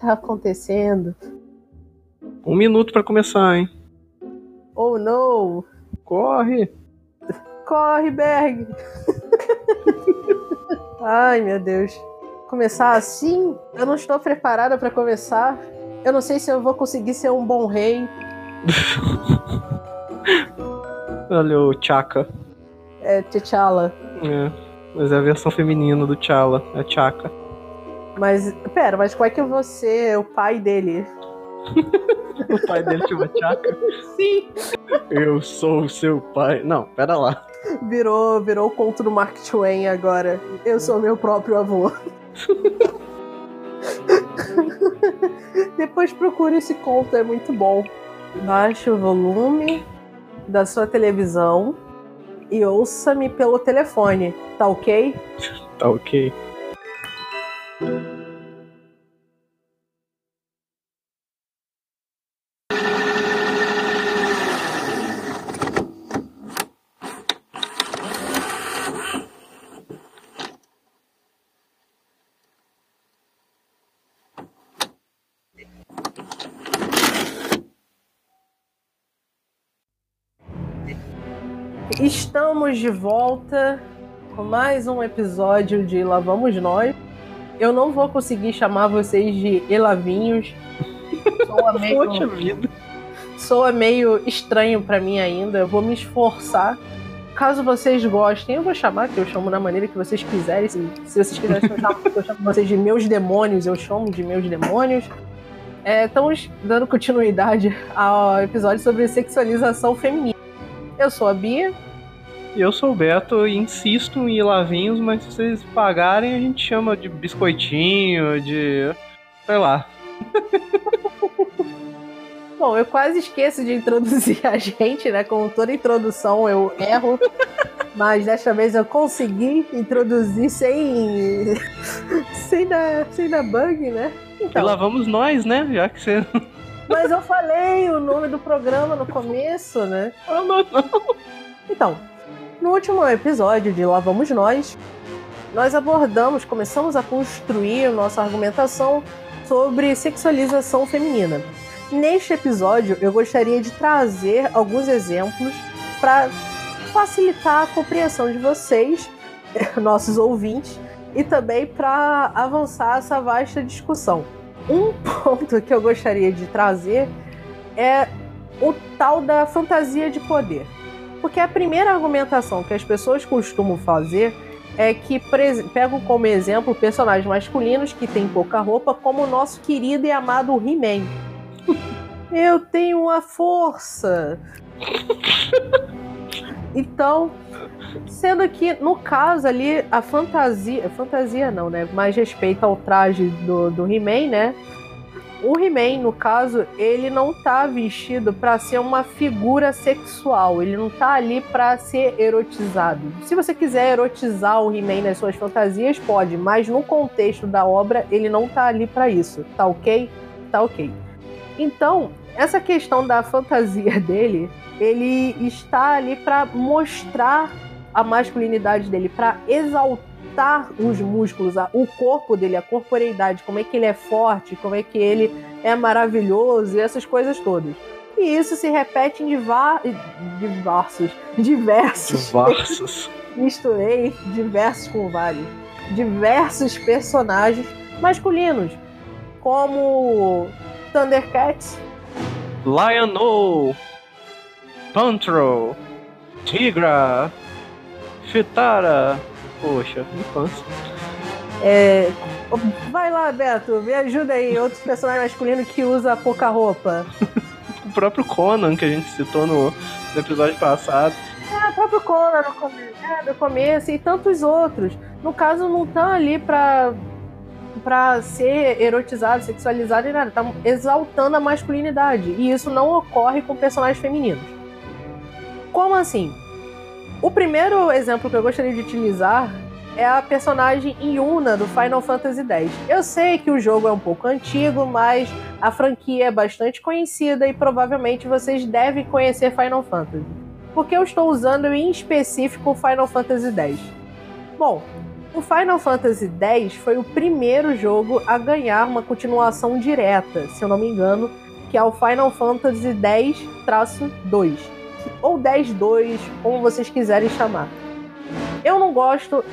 tá acontecendo? Um minuto pra começar, hein? Oh não! Corre! Corre, Berg! Ai, meu Deus. Começar assim? Eu não estou preparada pra começar. Eu não sei se eu vou conseguir ser um bom rei. Olha o Chaka. É, T'Challa. É, mas é a versão feminina do T'Challa, é Chaka. Mas, pera, mas qual é que vou ser o pai dele? O pai dele chama Chaka? Sim! Eu sou o seu pai. Não, pera lá. Virou, virou o conto do Mark Twain agora. Eu sou meu próprio avô. Depois procura esse conto, é muito bom. Baixe o volume da sua televisão e ouça-me pelo telefone, tá ok? Tá ok. Estamos de volta com mais um episódio de Lá Vamos Nós. Eu não vou conseguir chamar vocês de Elavinhos. Soa Poxa meio, vida. soa meio estranho pra mim ainda. Eu vou me esforçar. Caso vocês gostem, eu vou chamar, que eu chamo da maneira que vocês quiserem. Se, se vocês quiserem eu chamo, eu chamo vocês de meus demônios, eu chamo de meus demônios. É, estamos dando continuidade ao episódio sobre sexualização feminina. Eu sou a Bia, Eu sou o Beto e insisto em Ilavinhos, mas se vocês pagarem, a gente chama de biscoitinho, de. sei lá. Bom, eu quase esqueço de introduzir a gente, né? Como toda introdução eu erro. Mas desta vez eu consegui introduzir sem. sem dar, sem dar bug, né? E Então, lá vamos nós, né? Já que você. mas eu falei o nome do programa no começo, né? Ah, não, não. Então, no último episódio de Lá Vamos Nós, nós abordamos, começamos a construir nossa argumentação sobre sexualização feminina. Neste episódio, eu gostaria de trazer alguns exemplos para facilitar a compreensão de vocês, nossos ouvintes, e também para avançar essa vasta discussão. Um ponto que eu gostaria de trazer é o tal da fantasia de poder. Porque a primeira argumentação que as pessoas costumam fazer é que pegam como exemplo personagens masculinos que têm pouca roupa, como o nosso querido e amado He-Man. Eu tenho a força. Então, sendo que no caso ali a fantasia, fantasia não, né? Mais respeito ao traje do, do He-Man, né? O He-Man, no caso, ele não tá vestido pra ser uma figura sexual, ele não tá ali pra ser erotizado. Se você quiser erotizar o He-Man nas suas fantasias, pode, mas no contexto da obra, ele não tá ali pra isso. Tá ok? Tá ok. Então, essa questão da fantasia dele, ele está ali pra mostrar a masculinidade dele, pra exaltar os músculos, o corpo dele, a corporeidade, como é que ele é forte, como é que ele é maravilhoso e essas coisas todas. E isso se repete em diva- diversos, diversos, Diversos. misturei diversos com vários, diversos personagens masculinos, como Thundercats, Lion O. Pantro. Tigra. Chitara. Poxa, infância. é, vai lá, Beto, me ajuda aí, outros personagens masculinos que usa pouca roupa. O próprio Conan, que a gente citou no, no episódio passado. É, o próprio Conan no começo, é, no começo e tantos outros. No caso, não estão ali pra, pra ser erotizado, sexualizado e nada. Estão exaltando a masculinidade. E isso não ocorre com personagens femininos. Como assim? O primeiro exemplo que eu gostaria de utilizar é a personagem Yuna do Final Fantasy X. Eu sei que o jogo é um pouco antigo, mas a franquia é bastante conhecida e provavelmente vocês devem conhecer Final Fantasy. Porque eu estou usando em específico o Final Fantasy X. Bom, O Final Fantasy X foi o primeiro jogo a ganhar uma continuação direta, se eu não me engano, que é o Final Fantasy X-2, ou 10-2, como vocês quiserem chamar. Eu não gosto,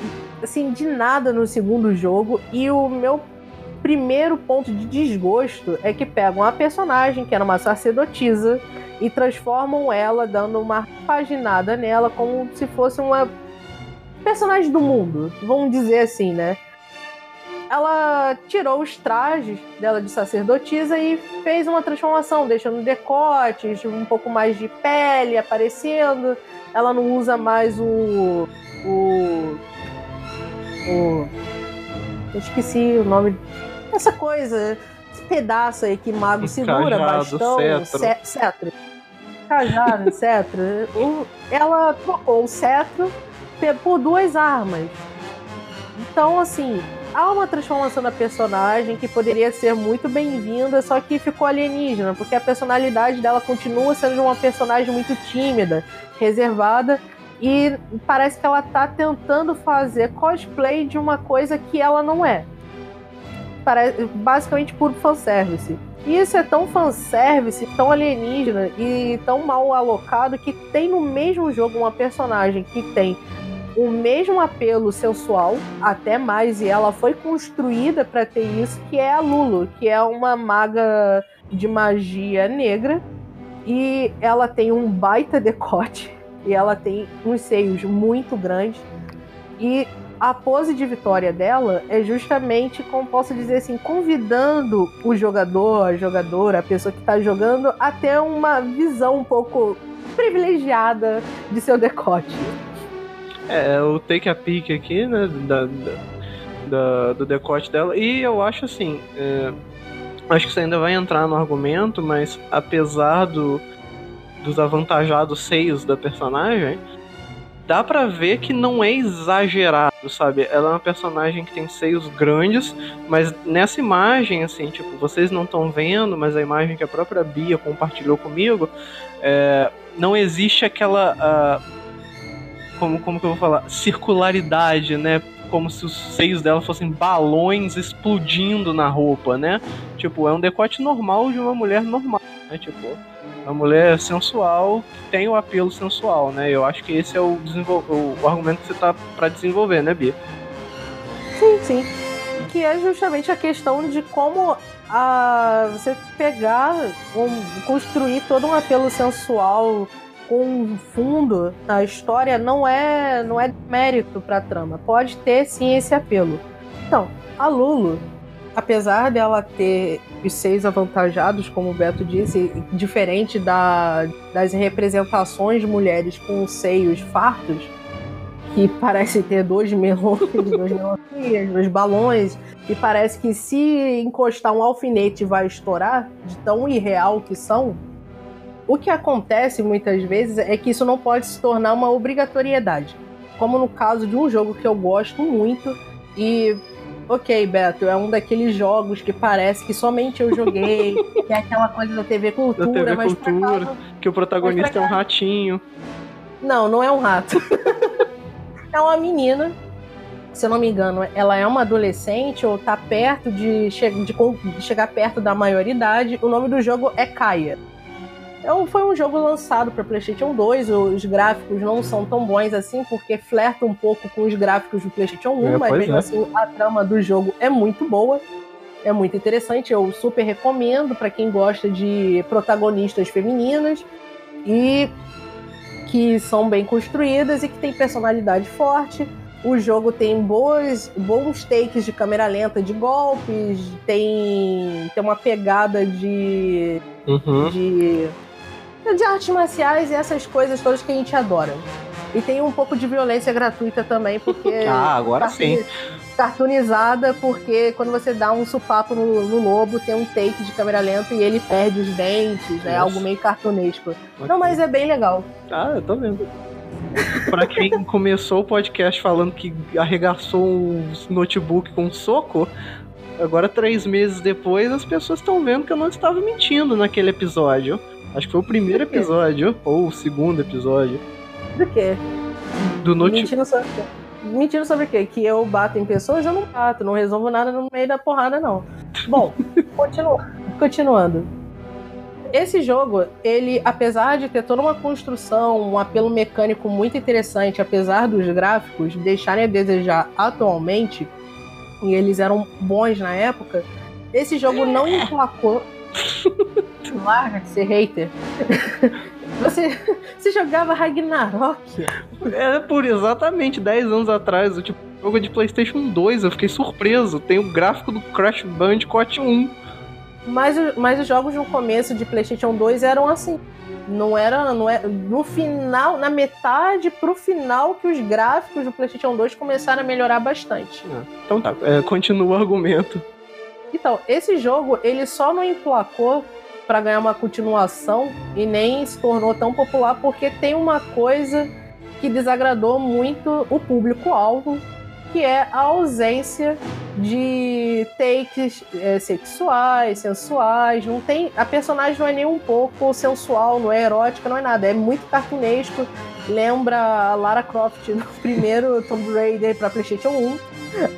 assim, de nada no segundo jogo, e o meu primeiro ponto de desgosto é que pegam a personagem, que era uma sacerdotisa, e transformam ela, dando uma paginada nela, como se fosse uma personagem do mundo, vamos dizer assim, né? Ela tirou os trajes dela de sacerdotisa e fez uma transformação, deixando decotes, um pouco mais de pele aparecendo. Ela não usa mais o. o. o. Eu esqueci o nome. Essa coisa, esse pedaço aí que mago segura, Cajado, bastão, cetro. ce- cetro. Cajado, cetro. Ela trocou o cetro por duas armas. Então, assim, há uma transformação da personagem que poderia ser muito bem-vinda, só que ficou alienígena, porque a personalidade dela continua sendo uma personagem muito tímida, reservada, e parece que ela tá tentando fazer cosplay de uma coisa que ela não é. Pare- basicamente por fanservice. E isso é tão fanservice, tão alienígena e tão mal alocado que tem no mesmo jogo uma personagem que tem o mesmo apelo sensual, até mais, e ela foi construída para ter isso, que é a Lulu, que é uma maga de magia negra, e ela tem um baita decote, e ela tem uns seios muito grandes, e a pose de vitória dela é justamente, como posso dizer assim, convidando o jogador, a jogadora, a pessoa que está jogando, a ter uma visão um pouco privilegiada de seu decote. É, o take a peek aqui, né, da, da- do decote dela. E eu acho assim, é, acho que você ainda vai entrar no argumento, mas apesar do, dos avantajados seios da personagem, dá pra ver que não é exagerado, sabe? Ela é uma personagem que tem seios grandes, mas nessa imagem, assim, tipo, vocês não estão vendo, mas a imagem que a própria Bia compartilhou comigo, é, não existe aquela. ah, como, como que eu vou falar? Circularidade, né? Como se os seios dela fossem balões explodindo na roupa, né? Tipo, é um decote normal de uma mulher normal, né? Tipo, uma mulher sensual que tem o apelo sensual, né? Eu acho que esse é o, o, argumento que você tá pra desenvolver, né, Bia? Sim, sim. Que é justamente a questão de como a, você pegar, construir todo um apelo sensual com fundo na história não é, não é mérito pra trama. Pode ter sim esse apelo. Então, a Lulu, apesar dela ter os seis avantajados, como o Beto disse, diferente da, das representações de mulheres com seios fartos, que parece ter dois melões, dois melancias, dois balões, e parece que se encostar um alfinete vai estourar, de tão irreal que são. O que acontece muitas vezes é que isso não pode se tornar uma obrigatoriedade. Como no caso de um jogo que eu gosto muito, e ok, Beto, é um daqueles jogos que parece que somente eu joguei, que é aquela coisa da TV Cultura, Da TV mas Cultura. causa Que o protagonista é um ratinho. não, não é um rato. é uma menina. Se eu não me engano, ela é uma adolescente ou tá perto de, che de, de chegar perto da maioridade. O nome do jogo é Kaia. Então, foi um jogo lançado para PlayStation 2. Os gráficos não são tão bons assim, porque flerta um pouco com os gráficos do PlayStation 1, É, mas mesmo é. assim a trama do jogo é muito boa. É muito interessante. Eu super recomendo para quem gosta de protagonistas femininas. E que são bem construídas e que tem personalidade forte. O jogo tem boas, bons takes de câmera lenta de golpes, tem, tem uma pegada de, Uhum. de, de artes marciais e essas coisas todas que a gente adora. E tem um pouco de violência gratuita também, porque. Ah, agora sim. Cartoonizada, porque quando você dá um supapo no, no lobo, tem um take de câmera lenta e ele perde os dentes, é algo meio cartunesco. Não, mas é bem legal. Ah, eu tô vendo. pra quem começou o podcast falando que arregaçou um notebook com um soco, agora três meses depois as pessoas estão vendo que eu não estava mentindo naquele episódio. Acho que foi o primeiro episódio, ou o segundo episódio, Do quê? do notebook. Mentindo só. Mentindo sobre o quê? Que eu bato em pessoas? Eu não bato, não resolvo nada no meio da porrada, não. Bom, continu... continuando. Esse jogo, ele, apesar de ter toda uma construção, um apelo mecânico muito interessante, apesar dos gráficos deixarem a desejar atualmente, e eles eram bons na época, esse jogo não emplacou. Larga de ser hater. Você, você jogava Ragnarok? É por exatamente 10 anos atrás, o tipo, jogo de PlayStation 2, eu fiquei surpreso. Tem o gráfico do Crash Bandicoot 1. Mas, mas os jogos no começo de PlayStation 2 eram assim. Não era, não é, no final, na metade pro final que os gráficos do PlayStation 2 começaram a melhorar bastante. Ah, então tá, é, continua o argumento. Então, esse jogo, ele só não emplacou para ganhar uma continuação e nem se tornou tão popular porque tem uma coisa que desagradou muito o público-alvo, que é a ausência de takes é, sexuais, sensuais. Não tem, a personagem não é nem um pouco sensual, não é erótica, não é nada. É muito cartunesco. Lembra a Lara Croft no primeiro Tomb Raider para PlayStation 1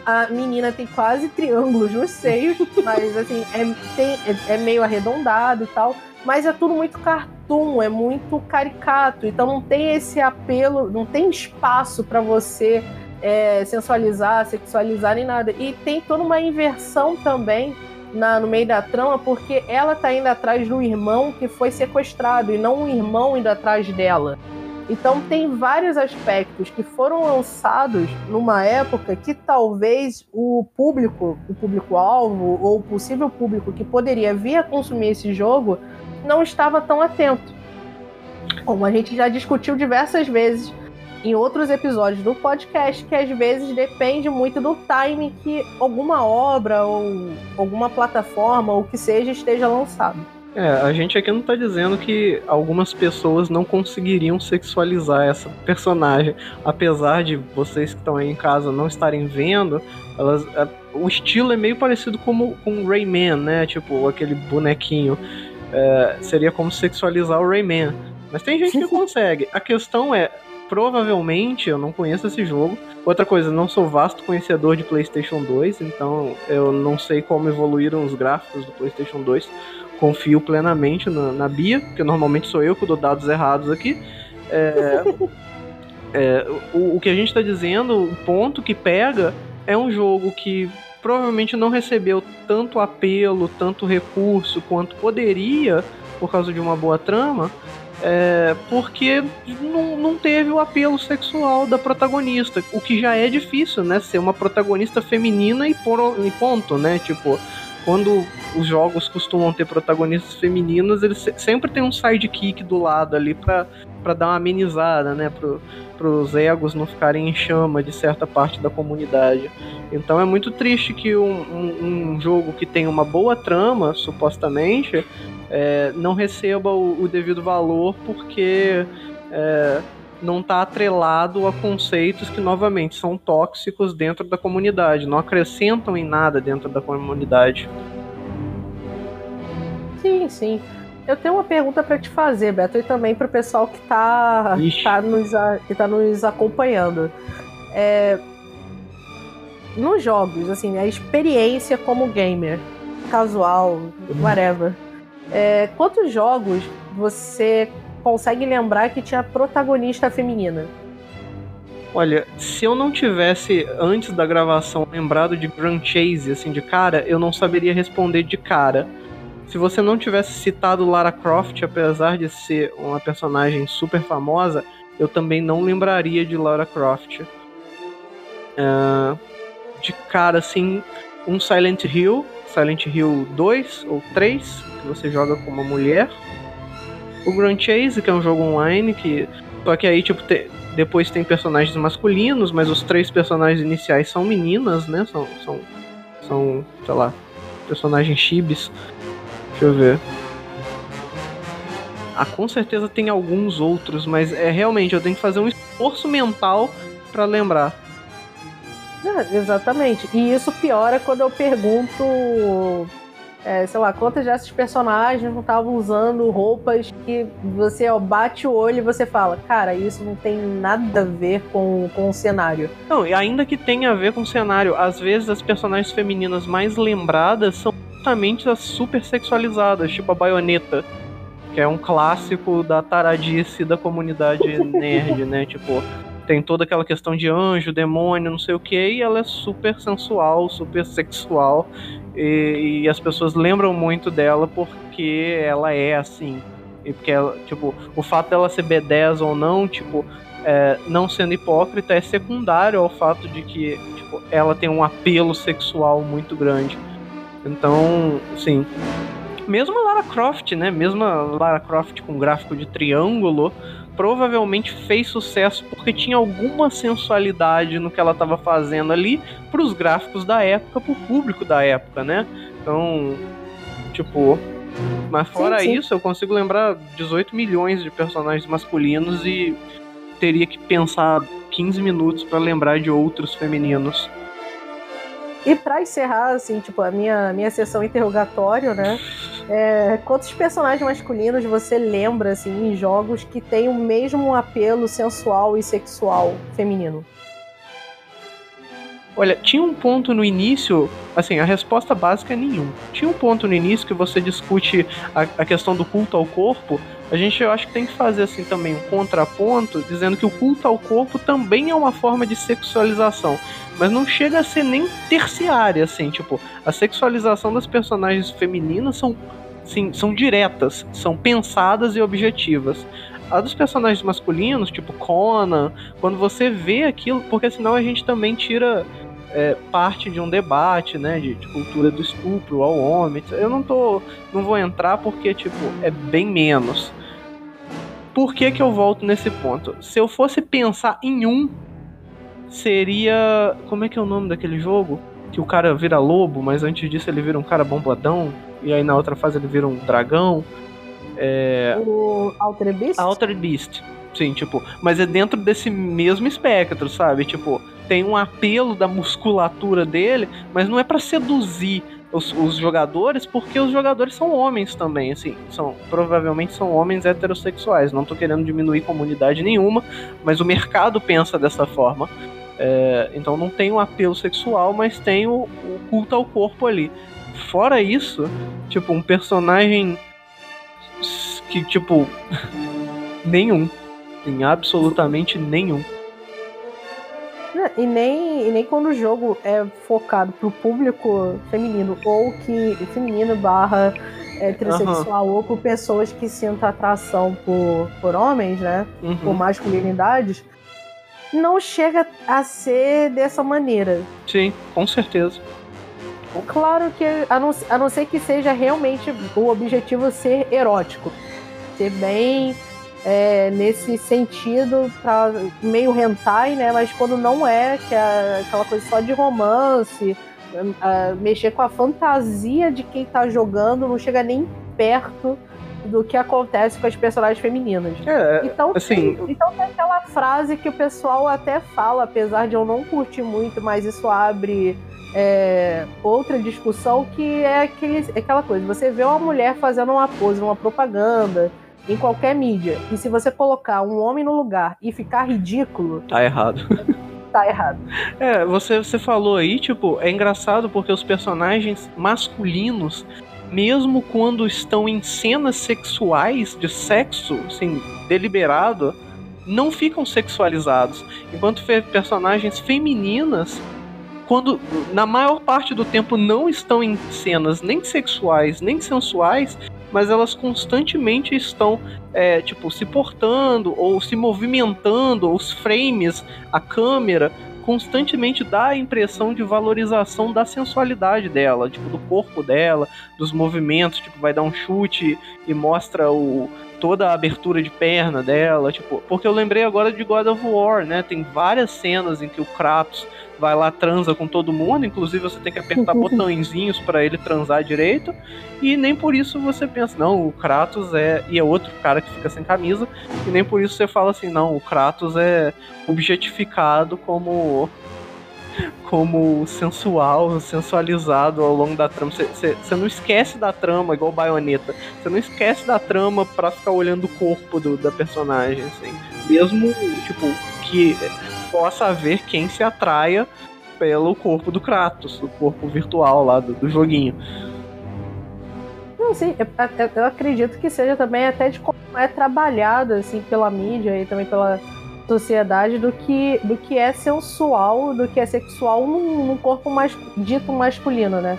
a menina tem quase triângulos nos seios, mas assim, é, tem, é, é meio arredondado e tal. Mas é tudo muito cartoon, é muito caricato. Então não tem esse apelo, não tem espaço para você é, sensualizar, sexualizar nem nada. E tem toda uma inversão também na, no meio da trama, porque ela tá indo atrás do irmão que foi sequestrado e não o irmão indo atrás dela. Então tem vários aspectos que foram lançados numa época que talvez o público, o público-alvo ou o possível público que poderia vir a consumir esse jogo não estava tão atento. Como a gente já discutiu diversas vezes em outros episódios do podcast, que às vezes depende muito do timing que alguma obra ou alguma plataforma ou que seja esteja lançado. É, a gente aqui não tá dizendo que algumas pessoas não conseguiriam sexualizar essa personagem. Apesar de vocês que estão aí em casa não estarem vendo, elas, a, o estilo é meio parecido como com Rayman, né? Tipo, aquele bonequinho. É, seria como sexualizar o Rayman. Mas tem gente que consegue. A questão é, provavelmente eu não conheço esse jogo. Outra coisa, não sou vasto conhecedor de PlayStation 2, então eu não sei como evoluíram os gráficos do PlayStation 2 confio plenamente na, na Bia, porque normalmente sou eu que dou dados errados aqui. É, é, o, o que a gente está dizendo, o ponto que pega é um jogo que provavelmente não recebeu tanto apelo, tanto recurso quanto poderia por causa de uma boa trama, é, porque não, não teve o apelo sexual da protagonista, o que já é difícil, né? Ser uma protagonista feminina e, por, e ponto, né? Tipo, quando os jogos costumam ter protagonistas femininas, eles sempre tem um sidekick do lado ali pra, pra dar uma amenizada, né? Pro, pros egos não ficarem em chama de certa parte da comunidade. Então é muito triste que um, um, um jogo que tem uma boa trama, supostamente, é, não receba o, o, devido valor porque. É, não está atrelado a conceitos que, novamente, são tóxicos dentro da comunidade, não acrescentam em nada dentro da comunidade. Sim, sim. Eu tenho uma pergunta para te fazer, Beto, e também para o pessoal que está tá nos, que tá nos acompanhando. É, nos jogos, assim, a experiência como gamer, casual, uhum. whatever. É, quantos jogos você consegue lembrar que tinha protagonista feminina? Olha, se eu não tivesse, antes da gravação, lembrado de Grand Chase, assim, de cara, eu não saberia responder de cara. Se você não tivesse citado Lara Croft, apesar de ser uma personagem super famosa, eu também não lembraria de Lara Croft. Uh, de cara, assim, um Silent Hill, Silent Hill 2 ou 3, que você joga com uma mulher o Grand Chase, que é um jogo online que. Só que aí, tipo, te... depois tem personagens masculinos, mas os três personagens iniciais são meninas, né? São. São, são sei lá, personagens chibis. Deixa eu ver. Ah, com certeza tem alguns outros, mas é realmente, eu tenho que fazer um esforço mental para lembrar. É, exatamente. E isso piora quando eu pergunto é, sei lá, quantas desses personagens não estavam usando roupas que você ó, bate o olho e você fala, cara, isso não tem nada a ver com, com o cenário. Não, e ainda que tenha a ver com o cenário, às vezes as personagens femininas mais lembradas são justamente as super sexualizadas, tipo a baioneta, que é um clássico da taradice da comunidade nerd, né? Tipo, tem toda aquela questão de anjo, demônio, não sei o que, e ela é super sensual, super sexual. E, e, as pessoas lembram muito dela porque ela é assim. E porque ela, tipo, o fato dela ser B10 ou não, tipo, é, não sendo hipócrita é secundário ao fato de que tipo, ela tem um apelo sexual muito grande. Então, sim. Mesmo a Lara Croft, né? Mesmo a Lara Croft com gráfico de triângulo, provavelmente fez sucesso porque tinha alguma sensualidade no que ela estava fazendo ali para os gráficos da época, para o público da época, né? Então, tipo, mas fora sim, sim. isso, eu consigo lembrar 18 milhões de personagens masculinos e teria que pensar 15 minutos para lembrar de outros femininos. E para encerrar, assim, tipo, a minha, minha sessão interrogatório, né? É, quantos personagens masculinos você lembra, assim, em jogos que tem o mesmo apelo sensual e sexual feminino? Olha, tinha um ponto no início, assim, a resposta básica é nenhum. Tinha um ponto no início que você discute a, a questão do culto ao corpo. A gente, eu acho que tem que fazer, assim, também um contraponto, dizendo que o culto ao corpo também é uma forma de sexualização. Mas não chega a ser nem terciária, assim, tipo, a sexualização das personagens femininas são sim, são diretas, são pensadas e objetivas. A dos personagens masculinos, tipo Conan, quando você vê aquilo, porque senão a gente também tira é, parte de um debate, né, de, de, cultura do estupro ao homem. Eu não tô, não vou entrar porque tipo é bem menos. Por que que eu volto nesse ponto? Se eu fosse pensar em um, seria como é que é o nome daquele jogo? Que o cara vira lobo, mas antes disso ele vira um cara bombadão e aí na outra fase ele vira um dragão. É... O Altered Beast? Altered Beast. Sim, tipo, mas é dentro desse mesmo espectro, sabe? Tipo, tem um apelo da musculatura dele, mas não é para seduzir os, os, jogadores, porque os jogadores são homens também, assim, são provavelmente são homens heterossexuais. Não tô querendo diminuir comunidade nenhuma, mas o mercado pensa dessa forma. É, então não tem um apelo sexual, mas tem o, o culto ao corpo ali fora isso, tipo, um personagem que, tipo, nenhum. Tem absolutamente nenhum. E nem, e nem quando o jogo é focado pro público feminino, ou que feminino barra heterossexual, uhum. ou por pessoas que sintam atração por, por homens, né? Uhum. Por masculinidades, não chega a ser dessa maneira. Sim, com certeza. Claro que, a não, a não ser que seja realmente o objetivo ser erótico. Ser bem é, nesse sentido, pra, meio hentai, né? Mas quando não é, que é aquela coisa só de romance, é, mexer com a fantasia de quem tá jogando, não chega nem perto do que acontece com as personagens femininas. É, então, assim... tem, então tem aquela frase que o pessoal até fala, apesar de eu não curtir muito, mas isso abre é, outra discussão que é aquele, aquela coisa: você vê uma mulher fazendo uma pose, uma propaganda em qualquer mídia, e se você colocar um homem no lugar e ficar ridículo. Tá errado. tá errado. É, você, você falou aí, tipo, é engraçado porque os personagens masculinos, mesmo quando estão em cenas sexuais de sexo, assim, deliberado, não ficam sexualizados. Enquanto personagens femininas quando na maior parte do tempo não estão em cenas nem sexuais nem sensuais, mas elas constantemente estão é, tipo se portando ou se movimentando, os frames, a câmera constantemente dá a impressão de valorização da sensualidade dela, tipo do corpo dela, dos movimentos, tipo vai dar um chute e mostra o toda a abertura de perna dela, tipo, porque eu lembrei agora de God of War, né? Tem várias cenas em que o Kratos vai lá, transa com todo mundo, inclusive você tem que apertar botõezinhos para ele transar direito, e nem por isso você pensa, não, o Kratos é. E é outro cara que fica sem camisa, e nem por isso você fala assim, não, o Kratos é objetificado como. como sensual, sensualizado ao longo da trama. Você não esquece da trama, igual baioneta. Você não esquece da trama pra ficar olhando o corpo do, da personagem, assim. Mesmo, tipo, que possa haver quem se atraia pelo corpo do Kratos, o corpo virtual lá do, do joguinho. Não, sim, eu, eu, acredito que seja também até de como é trabalhado assim pela mídia e também pela sociedade do que, do que é sensual, do que é sexual num, num corpo mais dito masculino, né?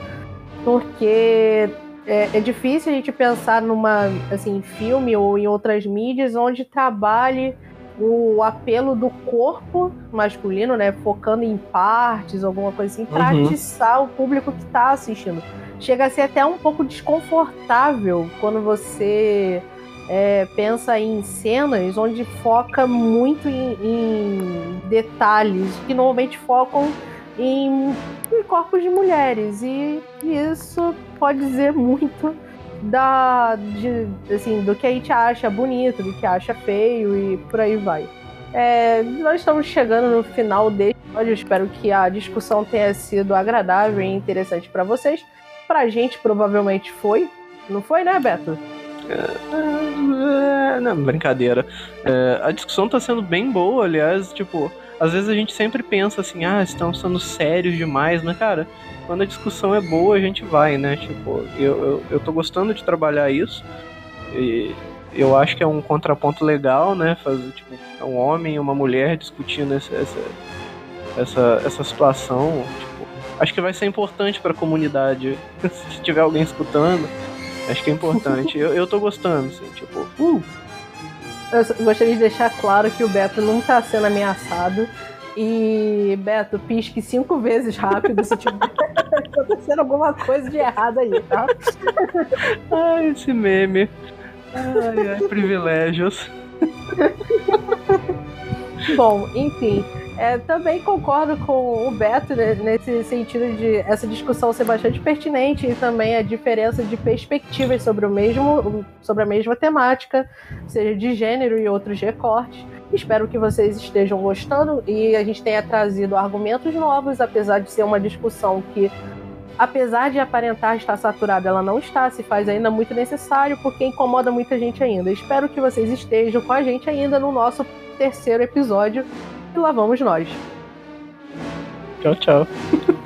Porque é, é, difícil a gente pensar numa assim filme ou em outras mídias onde trabalhe o apelo do corpo masculino, né, focando em partes, alguma coisa assim, para uhum. atiçar o público que está assistindo. Chega a ser até um pouco desconfortável quando você é, pensa em cenas onde foca muito em, em detalhes que normalmente focam em, em, corpos de mulheres e isso pode dizer muito da de, assim do que a gente acha bonito, do que acha feio e por aí vai. É, nós estamos chegando no final deste episódio. Espero que a discussão tenha sido agradável e interessante para vocês. Pra gente, provavelmente foi. Não foi, né, Beto? É, não, brincadeira. É, a discussão tá sendo bem boa, aliás, tipo, às vezes a gente sempre pensa assim, ah, estão sendo sérios demais, mas cara, quando a discussão é boa, a gente vai, né? Tipo, eu, eu, eu tô gostando de trabalhar isso. E eu acho que é um contraponto legal, né? Fazer, tipo, é um homem e uma mulher discutindo essa, essa, essa, essa situação. Tipo, acho que vai ser importante para a comunidade. Se tiver alguém escutando, Acho que é importante. eu, eu tô gostando, assim, tipo, uh! Eu gostaria de deixar claro que o Beto não tá sendo ameaçado. E, Beto, pisque cinco vezes rápido se tiver acontecendo alguma coisa de errado aí, tá? Ai, esse meme. Ai, ai, privilégios. Bom, enfim. É, também concordo com o Beto né, nesse sentido de essa discussão ser bastante pertinente e também a diferença de perspectivas sobre o mesmo, sobre a mesma temática, seja de gênero e outros recortes. Espero que vocês estejam gostando e a gente tenha trazido argumentos novos, apesar de ser uma discussão que apesar de aparentar estar saturada, ela não está, se faz ainda muito necessário, porque incomoda muita gente ainda. Espero que vocês estejam com a gente ainda no nosso terceiro episódio e lá vamos nós. Tchau, tchau.